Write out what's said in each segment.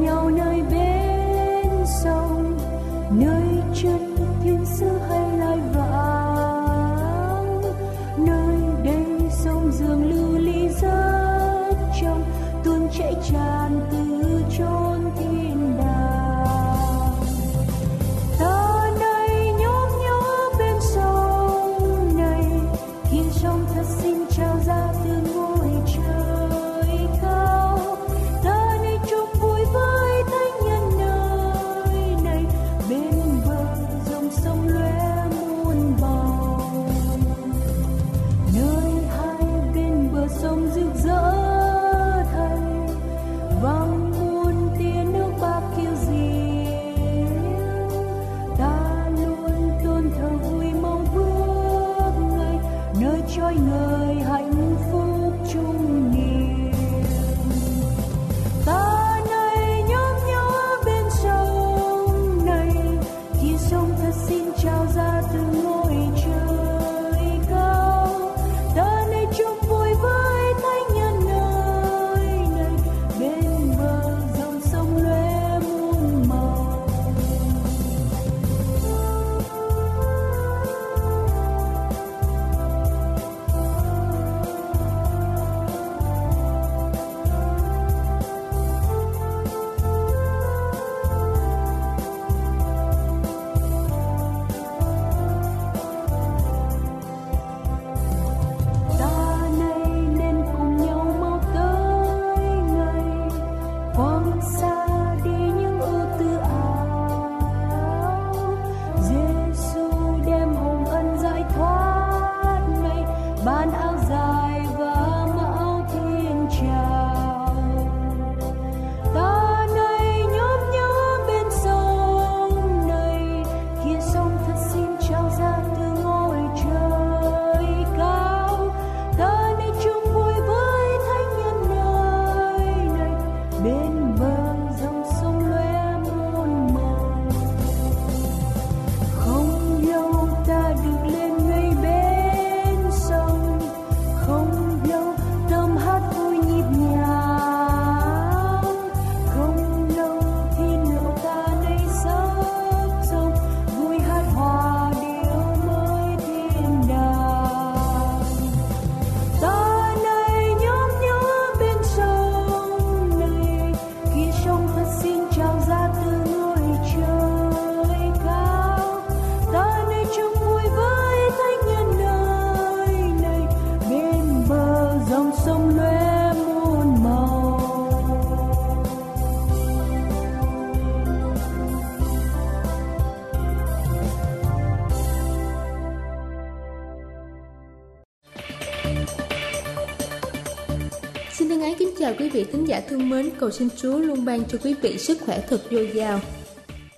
nhau nơi bên sông nơi trôi know cầu xin Chúa luôn ban cho quý vị sức khỏe thật dồi dào.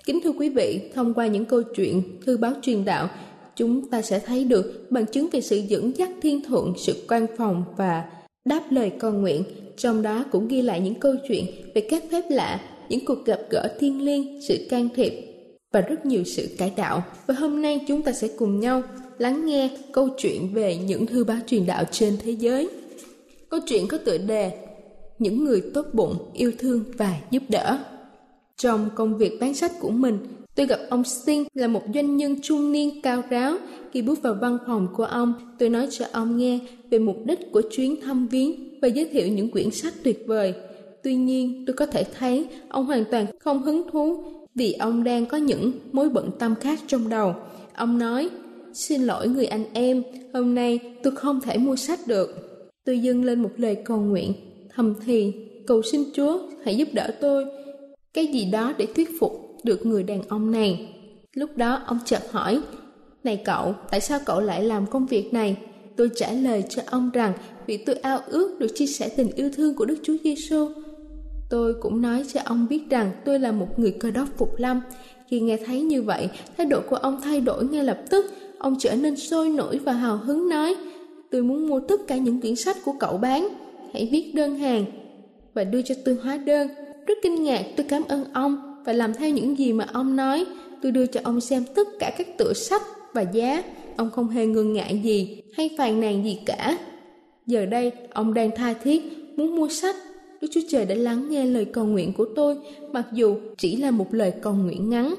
Kính thưa quý vị, thông qua những câu chuyện thư báo truyền đạo, chúng ta sẽ thấy được bằng chứng về sự dẫn dắt thiên thượng, sự quan phòng và đáp lời con nguyện. Trong đó cũng ghi lại những câu chuyện về các phép lạ, những cuộc gặp gỡ thiên liêng, sự can thiệp và rất nhiều sự cải đạo. Và hôm nay chúng ta sẽ cùng nhau lắng nghe câu chuyện về những thư báo truyền đạo trên thế giới. Câu chuyện có tựa đề những người tốt bụng, yêu thương và giúp đỡ. Trong công việc bán sách của mình, tôi gặp ông Sting là một doanh nhân trung niên cao ráo. Khi bước vào văn phòng của ông, tôi nói cho ông nghe về mục đích của chuyến thăm viếng và giới thiệu những quyển sách tuyệt vời. Tuy nhiên, tôi có thể thấy ông hoàn toàn không hứng thú vì ông đang có những mối bận tâm khác trong đầu. Ông nói, xin lỗi người anh em, hôm nay tôi không thể mua sách được. Tôi dâng lên một lời cầu nguyện, thầm thì, cầu xin Chúa hãy giúp đỡ tôi cái gì đó để thuyết phục được người đàn ông này. Lúc đó ông chợt hỏi, Này cậu, tại sao cậu lại làm công việc này? Tôi trả lời cho ông rằng vì tôi ao ước được chia sẻ tình yêu thương của Đức Chúa Giêsu. Tôi cũng nói cho ông biết rằng tôi là một người cơ đốc phục lâm. Khi nghe thấy như vậy, thái độ của ông thay đổi ngay lập tức. Ông trở nên sôi nổi và hào hứng nói, tôi muốn mua tất cả những quyển sách của cậu bán. Hãy viết đơn hàng và đưa cho tôi hóa đơn rất kinh ngạc tôi cảm ơn ông và làm theo những gì mà ông nói. Tôi đưa cho ông xem tất cả các tựa sách và giá. Ông không hề ngừng ngại gì hay phàn nàn gì cả. Giờ đây, ông đang tha thiết, muốn mua sách. Đức Chúa Trời đã lắng nghe lời cầu nguyện của tôi, mặc dù chỉ là một lời cầu nguyện ngắn.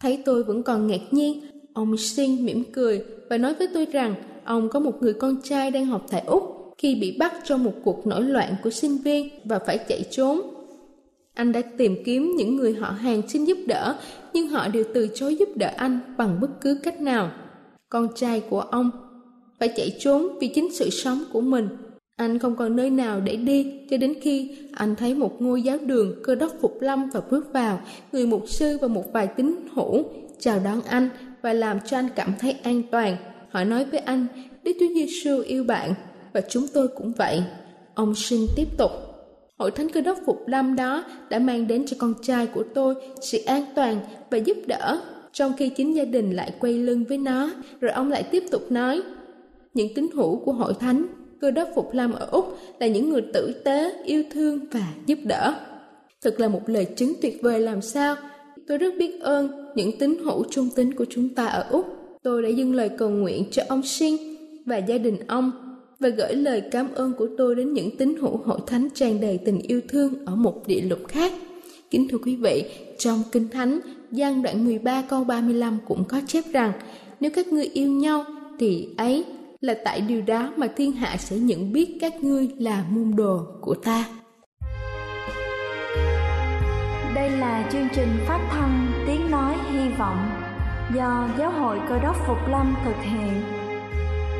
Thấy tôi vẫn còn ngạc nhiên, ông Sinh mỉm cười và nói với tôi rằng ông có một người con trai đang học tại Úc khi bị bắt trong một cuộc nổi loạn của sinh viên và phải chạy trốn. Anh đã tìm kiếm những người họ hàng xin giúp đỡ, nhưng họ đều từ chối giúp đỡ anh bằng bất cứ cách nào. Con trai của ông phải chạy trốn vì chính sự sống của mình. Anh không còn nơi nào để đi cho đến khi anh thấy một ngôi giáo đường cơ đốc phục lâm và bước vào, người mục sư và một vài tín hữu chào đón anh và làm cho anh cảm thấy an toàn. Họ nói với anh, Đức Chúa Giêsu yêu bạn và chúng tôi cũng vậy. Ông sinh tiếp tục Hội thánh cơ đốc Phục Lâm đó đã mang đến cho con trai của tôi sự an toàn và giúp đỡ, trong khi chính gia đình lại quay lưng với nó. Rồi ông lại tiếp tục nói, những tín hữu của hội thánh cơ đốc Phục Lâm ở Úc là những người tử tế, yêu thương và giúp đỡ. Thật là một lời chứng tuyệt vời làm sao. Tôi rất biết ơn những tín hữu trung tín của chúng ta ở Úc. Tôi đã dâng lời cầu nguyện cho ông Sinh và gia đình ông và gửi lời cảm ơn của tôi đến những tín hữu hội thánh tràn đầy tình yêu thương ở một địa lục khác. Kính thưa quý vị, trong Kinh Thánh, gian đoạn 13 câu 35 cũng có chép rằng nếu các ngươi yêu nhau thì ấy là tại điều đó mà thiên hạ sẽ nhận biết các ngươi là môn đồ của ta. Đây là chương trình phát thanh Tiếng Nói Hy Vọng do Giáo hội Cơ đốc Phục Lâm thực hiện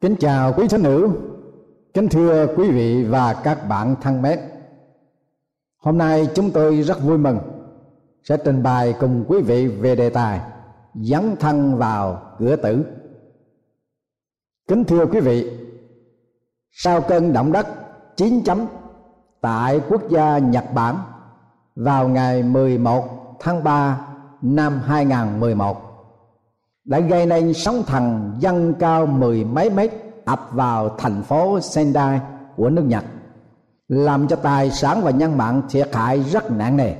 Kính chào quý thính hữu, kính thưa quý vị và các bạn thân mến. Hôm nay chúng tôi rất vui mừng sẽ trình bày cùng quý vị về đề tài dấn thân vào cửa tử. Kính thưa quý vị, sau cơn động đất 9 chấm tại quốc gia Nhật Bản vào ngày 11 tháng 3 năm 2011 đã gây nên sóng thần dâng cao mười mấy mét ập vào thành phố Sendai của nước Nhật, làm cho tài sản và nhân mạng thiệt hại rất nặng nề,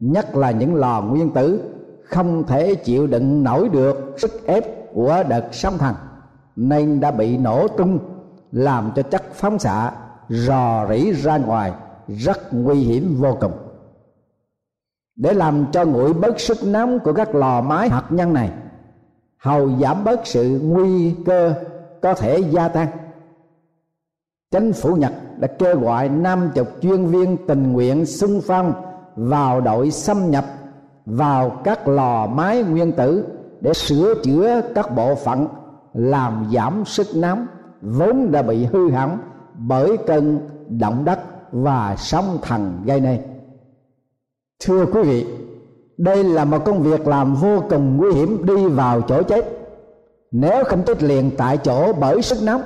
nhất là những lò nguyên tử không thể chịu đựng nổi được sức ép của đợt sóng thần, nên đã bị nổ tung, làm cho chất phóng xạ rò rỉ ra ngoài rất nguy hiểm vô cùng. Để làm cho nguội bớt sức nóng của các lò máy hạt nhân này hầu giảm bớt sự nguy cơ có thể gia tăng. Chính phủ nhật đã kêu gọi năm chục chuyên viên tình nguyện xung phong vào đội xâm nhập vào các lò máy nguyên tử để sửa chữa các bộ phận làm giảm sức nóng vốn đã bị hư hỏng bởi cơn động đất và sóng thần gây nên. Thưa quý vị đây là một công việc làm vô cùng nguy hiểm, đi vào chỗ chết. Nếu không chết liền tại chỗ bởi sức nóng,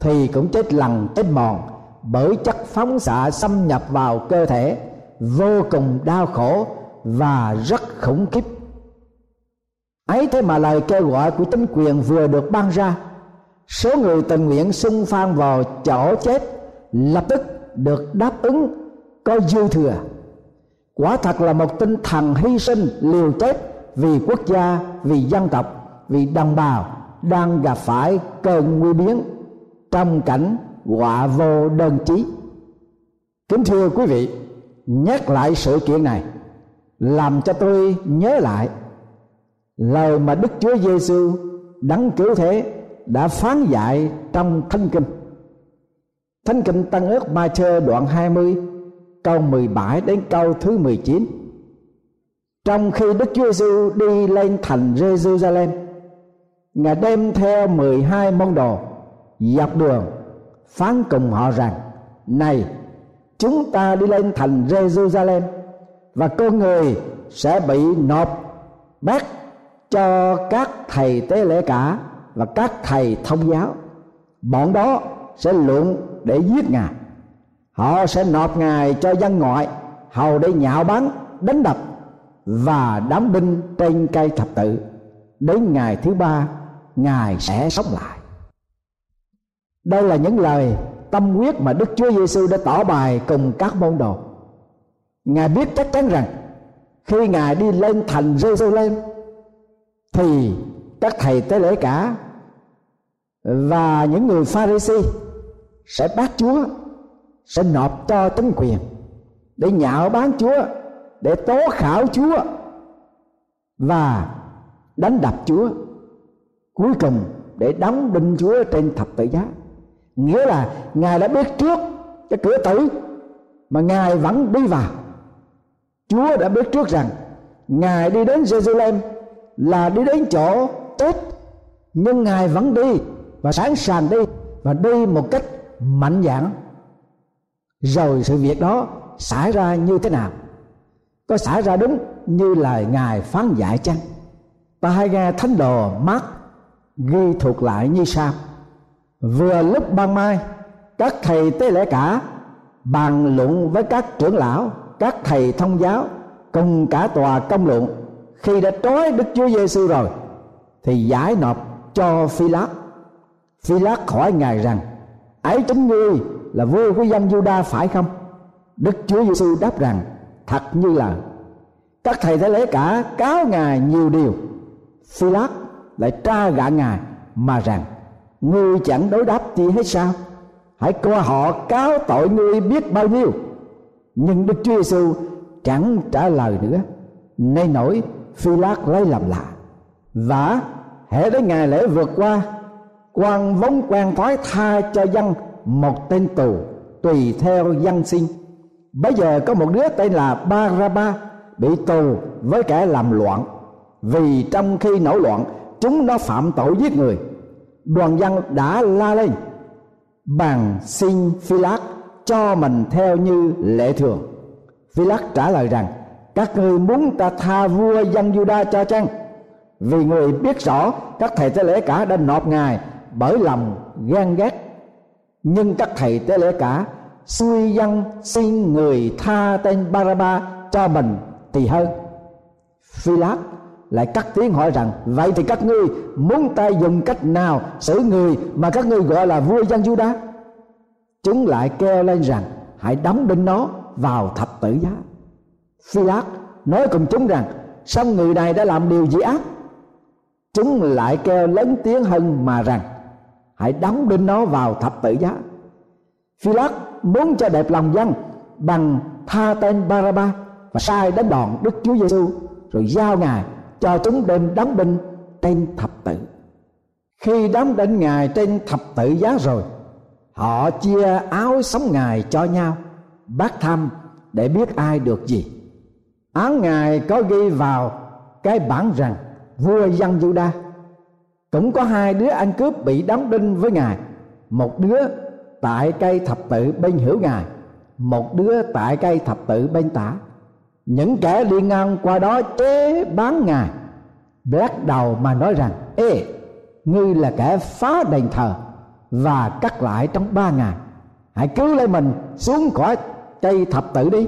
thì cũng chết lần chết mòn bởi chất phóng xạ xâm nhập vào cơ thể, vô cùng đau khổ và rất khủng khiếp. Ấy thế mà lời kêu gọi của chính quyền vừa được ban ra, số người tình nguyện xung phong vào chỗ chết lập tức được đáp ứng có dư thừa quả thật là một tinh thần hy sinh, liều chết vì quốc gia, vì dân tộc, vì đồng bào đang gặp phải cơn nguy biến trong cảnh họa vô đơn chí kính thưa quý vị, nhắc lại sự kiện này làm cho tôi nhớ lại lời mà Đức Chúa Giêsu đấng cứu thế đã phán dạy trong Thánh Kinh. Thánh Kinh Tăng ước ma chơ đoạn 20 câu 17 đến câu thứ 19. Trong khi Đức Chúa Giêsu đi lên thành Jerusalem, Ngài đem theo 12 môn đồ dọc đường phán cùng họ rằng: Này, chúng ta đi lên thành Jerusalem và con người sẽ bị nộp bắt cho các thầy tế lễ cả và các thầy thông giáo bọn đó sẽ luận để giết ngài họ sẽ nộp ngài cho dân ngoại, hầu để nhạo báng, đánh đập và đám binh trên cây thập tự. Đến ngày thứ ba, ngài sẽ sống lại. Đây là những lời tâm huyết mà đức chúa giêsu đã tỏ bài cùng các môn đồ. Ngài biết chắc chắn rằng, khi ngài đi lên thành jerusalem thì các thầy tế lễ cả và những người pharisee sẽ bắt chúa sẽ nộp cho chính quyền để nhạo bán chúa, để tố khảo chúa và đánh đập chúa. Cuối cùng để đóng đinh chúa trên thập tự giá. Nghĩa là ngài đã biết trước cái cửa tử mà ngài vẫn đi vào. Chúa đã biết trước rằng ngài đi đến jerusalem là đi đến chỗ chết, nhưng ngài vẫn đi và sẵn sàng đi và đi một cách mạnh dạn rồi sự việc đó xảy ra như thế nào? Có xảy ra đúng như lời ngài phán dạy chăng? Ta hay nghe thánh đồ mát ghi thuộc lại như sau. Vừa lúc ban mai, các thầy tế lễ cả bàn luận với các trưởng lão, các thầy thông giáo, cùng cả tòa công luận. Khi đã trói đức chúa giêsu rồi, thì giải nộp cho phi lát phi lát hỏi ngài rằng, ấy chính ngươi là vua của dân Juda phải không? Đức Chúa Giêsu đáp rằng, thật như là các thầy tế lễ cả cáo ngài nhiều điều. Phi lát lại tra gạ ngài mà rằng, ngươi chẳng đối đáp gì hết sao? Hãy coi họ cáo tội ngươi biết bao nhiêu. Nhưng Đức Chúa Giêsu chẳng trả lời nữa. nay nổi Phi lát lấy làm lạ. Và hệ đến ngày lễ vượt qua, quan vốn quan thoái tha cho dân một tên tù tùy theo dân sinh. Bây giờ có một đứa tên là Baraba bị tù với kẻ làm loạn. Vì trong khi nổi loạn, chúng nó phạm tội giết người. Đoàn dân đã la lên bằng xin phi lát cho mình theo như lệ thường. Phi lát trả lời rằng, các ngươi muốn ta tha vua dân juda cho chăng? Vì người biết rõ các thầy tế lễ cả đã nộp ngài bởi lòng ghen ghét nhưng các thầy tế lễ cả suy dân xin người tha tên Baraba cho mình thì hơn. Phi Lát lại cắt tiếng hỏi rằng, vậy thì các ngươi muốn ta dùng cách nào xử người mà các ngươi gọi là vua dân Juda? Chúng lại kêu lên rằng, hãy đóng đinh nó vào thập tử giá. Phi Lát nói cùng chúng rằng, xong người này đã làm điều gì ác? Chúng lại kêu lớn tiếng hơn mà rằng hãy đóng đinh nó vào thập tự giá. Phi lát muốn cho đẹp lòng dân bằng tha tên Baraba và sai đến đòn Đức Chúa Giêsu rồi giao ngài cho chúng đem đóng đinh trên thập tự. Khi đóng đinh ngài trên thập tự giá rồi, họ chia áo sống ngài cho nhau, bác thăm để biết ai được gì. Áo ngài có ghi vào cái bản rằng vua dân Juda cũng có hai đứa ăn cướp bị đóng đinh với ngài. Một đứa tại cây thập tự bên hữu ngài, một đứa tại cây thập tự bên tả. Những kẻ liên ngang qua đó chế bán ngài. Lắc đầu mà nói rằng, ê, ngươi là kẻ phá đền thờ và cắt lại trong ba ngày hãy cứu lấy mình xuống khỏi cây thập tự đi.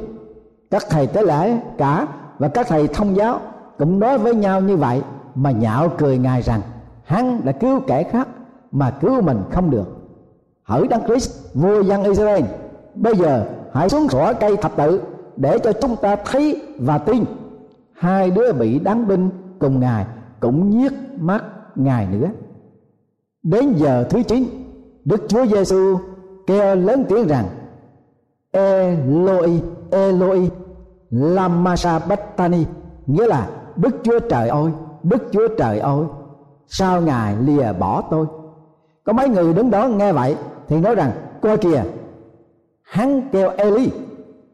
Các thầy tế lễ, cả và các thầy thông giáo cũng nói với nhau như vậy, mà nhạo cười ngài rằng hắn đã cứu kẻ khác mà cứu mình không được. Hỡi đấng Christ, vua dân Israel, bây giờ hãy xuống khỏi cây thập tự để cho chúng ta thấy và tin. Hai đứa bị đáng binh cùng ngài cũng nhiếc mắt ngài nữa. Đến giờ thứ chín, đức chúa giêsu kêu lớn tiếng rằng, Eloi Eloi lama sabatani nghĩa là đức chúa trời ơi, đức chúa trời ơi sao ngài lìa bỏ tôi? Có mấy người đứng đó nghe vậy thì nói rằng coi kìa, hắn kêu Eli.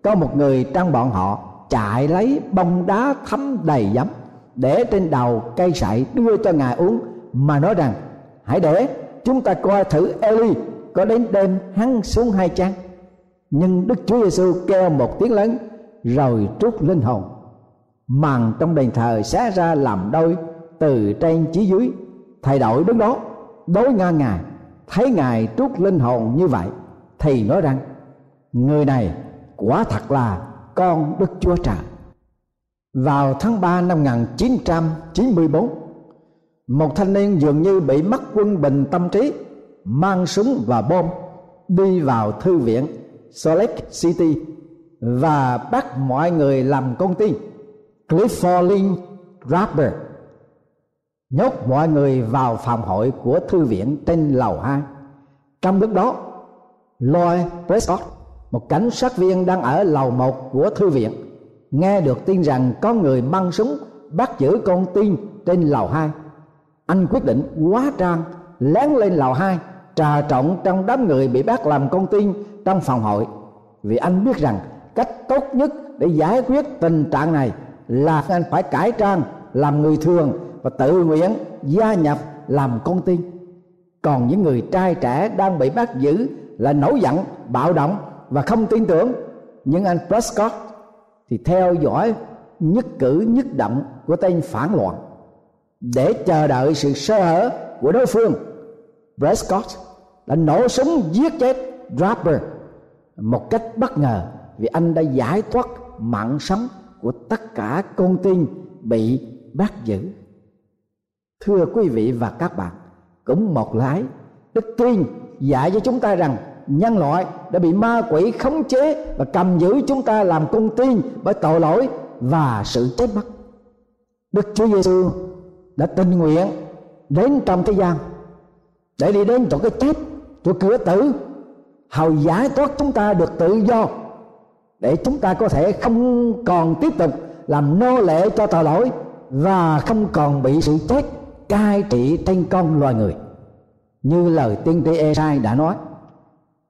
Có một người trong bọn họ chạy lấy bông đá thấm đầy giấm để trên đầu cây sậy đưa cho ngài uống, mà nói rằng, hãy để chúng ta coi thử Eli có đến đêm hắn xuống hai chăng. Nhưng Đức Chúa Giêsu kêu một tiếng lớn, rồi trút linh hồn. Màn trong đền thờ xé ra làm đôi từ trên chí dưới thay đổi đứng đó đối ngang ngài thấy ngài trút linh hồn như vậy thì nói rằng người này quả thật là con Đức Chúa Trời. Vào tháng 3 năm 1994, một thanh niên dường như bị mất quân bình tâm trí, mang súng và bom đi vào thư viện Salt Lake City và bắt mọi người làm con tin. Clifford Lynn Rapper nhốt mọi người vào phòng hội của thư viện trên lầu 2. Trong lúc đó, Lloyd Prescott, một cảnh sát viên đang ở lầu 1 của thư viện, nghe được tin rằng có người băng súng bắt giữ con tin trên lầu 2. Anh quyết định quá trang lén lên lầu 2 trà trộn trong đám người bị bắt làm con tin trong phòng hội vì anh biết rằng cách tốt nhất để giải quyết tình trạng này là anh phải cải trang làm người thường và tự nguyện gia nhập làm con tin. Còn những người trai trẻ đang bị bắt giữ là nổi giận, bạo động và không tin tưởng. Nhưng anh Prescott thì theo dõi nhất cử nhất động của tên phản loạn để chờ đợi sự sơ hở của đối phương. Prescott đã nổ súng giết chết Draper một cách bất ngờ vì anh đã giải thoát mạng sống của tất cả con tin bị bắt giữ thưa quý vị và các bạn, cũng một lái, đức tin dạy cho chúng ta rằng nhân loại đã bị ma quỷ khống chế và cầm giữ chúng ta làm con tin bởi tội lỗi và sự chết mất. Đức chúa giêsu đã tình nguyện đến trong thế gian để đi đến chỗ cái chết chỗ cửa tử, hầu giải thoát chúng ta được tự do, để chúng ta có thể không còn tiếp tục làm nô lệ cho tội lỗi và không còn bị sự chết cai trị trên con loài người. Như lời tiên tri Esai đã nói,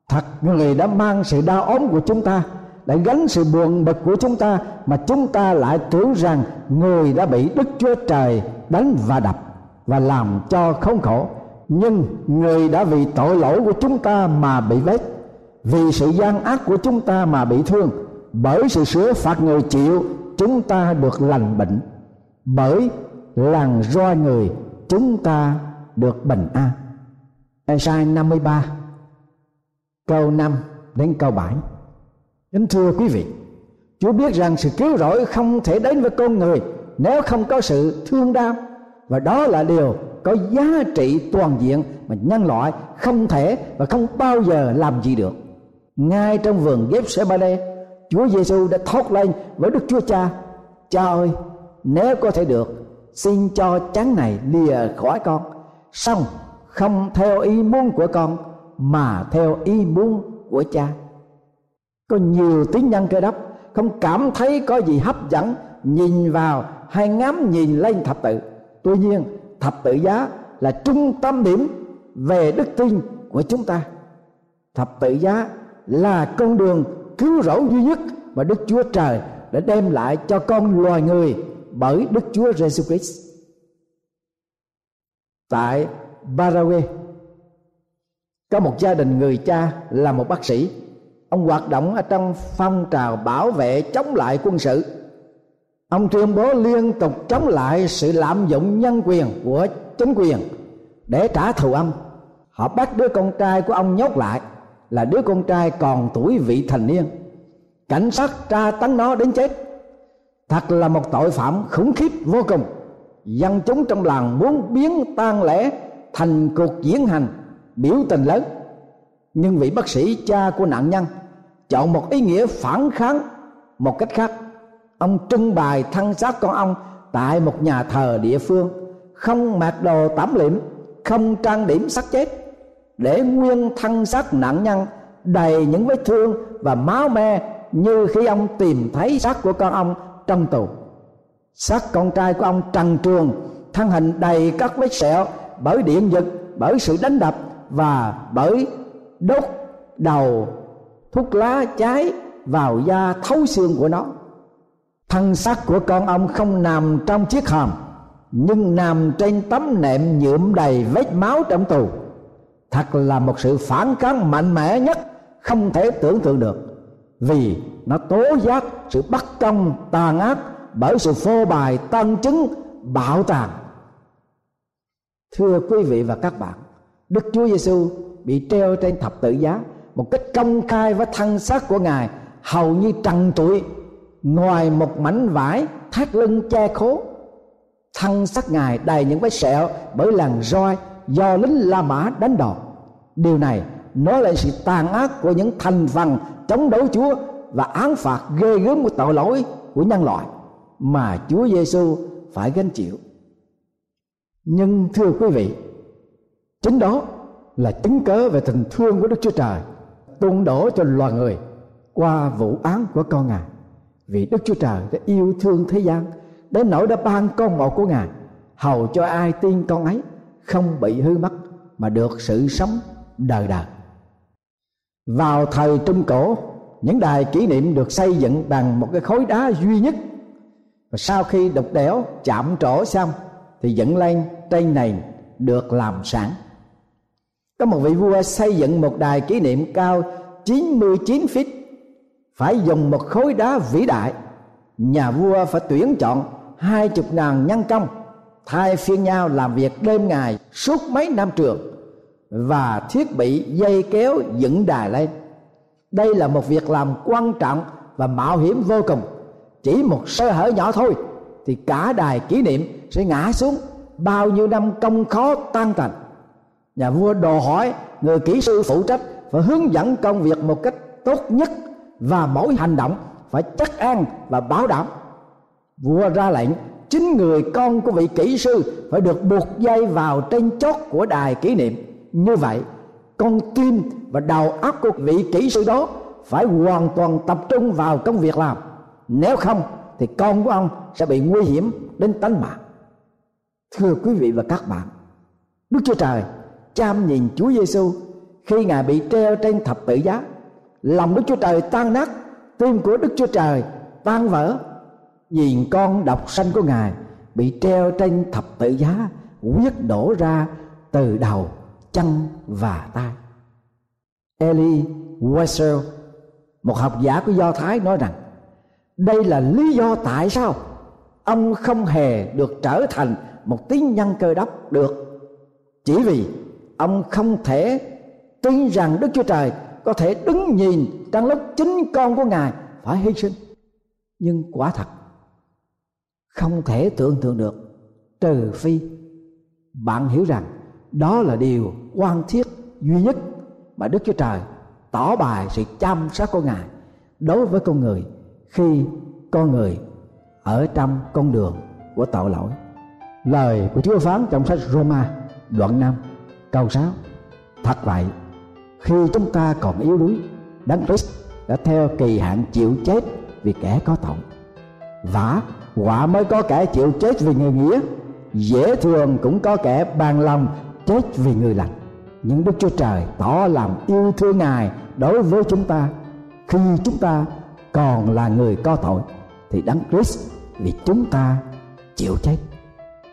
thật người đã mang sự đau ốm của chúng ta, đã gánh sự buồn bực của chúng ta, mà chúng ta lại tưởng rằng người đã bị Đức Chúa Trời đánh và đập và làm cho không khổ. Nhưng người đã vì tội lỗi của chúng ta mà bị vết, vì sự gian ác của chúng ta mà bị thương. Bởi sự sửa phạt người chịu, chúng ta được lành bệnh. Bởi làn roi người chúng ta được bình an. Esai 53 câu 5 đến câu 7 Kính thưa quý vị, Chúa biết rằng sự cứu rỗi không thể đến với con người Nếu không có sự thương đau, Và đó là điều có giá trị toàn diện Mà nhân loại không thể và không bao giờ làm gì được. Ngay trong vườn Gethsemane, Chúa Giêsu đã thốt lên với Đức Chúa Cha Cha ơi, nếu có thể được Xin cho chán này lìa khỏi con. Xong, không theo ý muốn của con, Mà theo ý muốn của cha. Có nhiều tín nhân cơ đốc, Không cảm thấy có gì hấp dẫn, Nhìn vào hay ngắm nhìn lên thập tự. Tuy nhiên, thập tự giá là trung tâm điểm về đức tin của chúng ta. Thập tự giá là con đường cứu rỗi duy nhất mà Đức Chúa Trời đã đem lại cho con loài người bởi Đức Chúa Giêsu Christ. Tại Paraguay có một gia đình người cha là một bác sĩ. Ông hoạt động ở trong phong trào bảo vệ chống lại quân sự. Ông tuyên bố liên tục chống lại sự lạm dụng nhân quyền của chính quyền để trả thù ông. Họ bắt đứa con trai của ông nhốt lại, là đứa con trai còn tuổi vị thành niên cảnh sát tra tấn nó đến chết thật là một tội phạm khủng khiếp vô cùng. Dân chúng trong làng muốn biến tang lễ thành cuộc diễn hành, biểu tình lớn. Nhưng vị bác sĩ cha của nạn nhân chọn một ý nghĩa phản kháng một cách khác. Ông trưng bày thân xác con ông tại một nhà thờ địa phương, không mặc đồ tắm liệm, không trang điểm sắc chết để nguyên thân xác nạn nhân đầy những vết thương và máu me như khi ông tìm thấy xác của con ông trong tù. Xác con trai của ông trần truồng thân hình đầy các vết sẹo bởi điện giật, bởi sự đánh đập và bởi đốt đầu thuốc lá cháy vào da thấu xương của nó. Thân xác của con ông không nằm trong chiếc hòm, nhưng nằm trên tấm nệm nhuộm đầy vết máu trong tù. Thật là một sự phản kháng mạnh mẽ nhất không thể tưởng tượng được vì nó tố giác sự bất công, tàn ác bởi sự phô bày, tân chứng, bạo tàn thưa quý vị và các bạn, đức chúa giêsu bị treo trên thập tự giá một cách công khai với thân xác của ngài, hầu như trần trụi, ngoài một mảnh vải thắt lưng che khố. Thân xác ngài đầy những vết sẹo bởi làn roi do lính la mã đánh đòn. Điều này nói lên sự tàn ác của những thành phần chống đối Chúa và án phạt ghê gớm của tội lỗi của nhân loại mà Chúa Giêsu phải gánh chịu. Nhưng thưa quý vị, chính đó là chứng cớ về tình thương của Đức Chúa Trời tuôn đổ cho loài người qua vụ án của con Ngài. Vì Đức Chúa Trời đã yêu thương thế gian đến nỗi đã ban con một của Ngài hầu cho ai tin con ấy không bị hư mất mà được sự sống đời đời vào thời trung cổ, những đài kỷ niệm được xây dựng bằng một cái khối đá duy nhất. Và sau khi đục đẽo, chạm trổ xong, thì dựng lên trên này được làm sẵn. Có một vị vua xây dựng một đài kỷ niệm cao 99 feet, phải dùng một khối đá vĩ đại. Nhà vua phải tuyển chọn hai chục ngàn nhân công, thay phiên nhau làm việc đêm ngày suốt mấy năm trường và thiết bị dây kéo dựng đài lên. Đây là một việc làm quan trọng và mạo hiểm vô cùng. Chỉ một sơ hở nhỏ thôi thì cả đài kỷ niệm sẽ ngã xuống bao nhiêu năm công khó tan tành. Nhà vua đồ hỏi người kỹ sư phụ trách phải hướng dẫn công việc một cách tốt nhất và mỗi hành động phải chắc ăn và bảo đảm. Vua ra lệnh, chính người con của vị kỹ sư phải được buộc dây vào trên chót của đài kỷ niệm như vậy, con tim và đầu óc của vị kỹ sư đó phải hoàn toàn tập trung vào công việc làm. Nếu không, thì con của ông sẽ bị nguy hiểm đến tánh mạng. Thưa quý vị và các bạn, đức chúa trời chăm nhìn chúa giêsu khi ngài bị treo trên thập tự giá. Lòng đức chúa trời tan nát, tim của đức chúa trời tan vỡ. Nhìn con độc sanh của ngài bị treo trên thập tự giá, quyết đổ ra từ đầu chân và tay Eli Wiesel một học giả của Do Thái, nói rằng, đây là lý do tại sao ông không hề được trở thành một tín nhân cơ đốc được. Chỉ vì ông không thể tin rằng Đức Chúa Trời có thể đứng nhìn trong lúc chính con của Ngài phải hy sinh. Nhưng quả thật, không thể tưởng tượng được, trừ phi bạn hiểu rằng đó là điều quan thiết duy nhất mà Đức Chúa Trời tỏ bài sự chăm sóc của Ngài đối với con người khi con người ở trong con đường của tội lỗi. Lời của Chúa phán trong sách Roma đoạn 5 câu 6 Thật vậy, khi chúng ta còn yếu đuối, Đấng Christ đã theo kỳ hạn chịu chết vì kẻ có tội. Vả, quả mới có kẻ chịu chết vì người nghĩa, dễ thường cũng có kẻ bàn lòng chết vì người lành những đức chúa trời tỏ lòng yêu thương ngài đối với chúng ta. Khi chúng ta còn là người có tội, thì đấng Christ vì chúng ta chịu chết.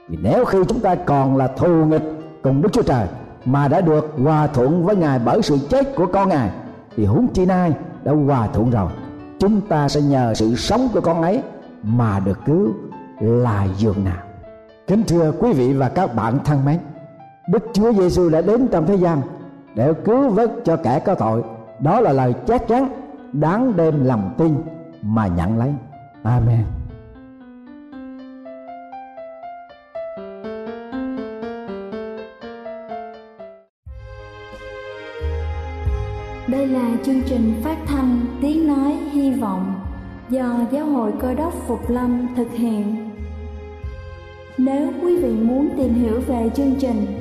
Vì nếu khi chúng ta còn là thù nghịch cùng Đức Chúa Trời mà đã được hòa thuận với Ngài bởi sự chết của con Ngài, thì huống chi nay đã hòa thuận rồi, chúng ta sẽ nhờ sự sống của con ấy mà được cứu là giường nào. Kính thưa quý vị và các bạn thân mến Đức Chúa Giêsu đã đến trong thế gian để cứu vớt cho kẻ có tội. Đó là lời chắc chắn, đáng đem lòng tin mà nhận lấy. Amen. Đây là chương trình phát thanh Tiếng Nói Hy Vọng do Giáo hội Cơ đốc Phục Lâm thực hiện. Nếu quý vị muốn tìm hiểu về chương trình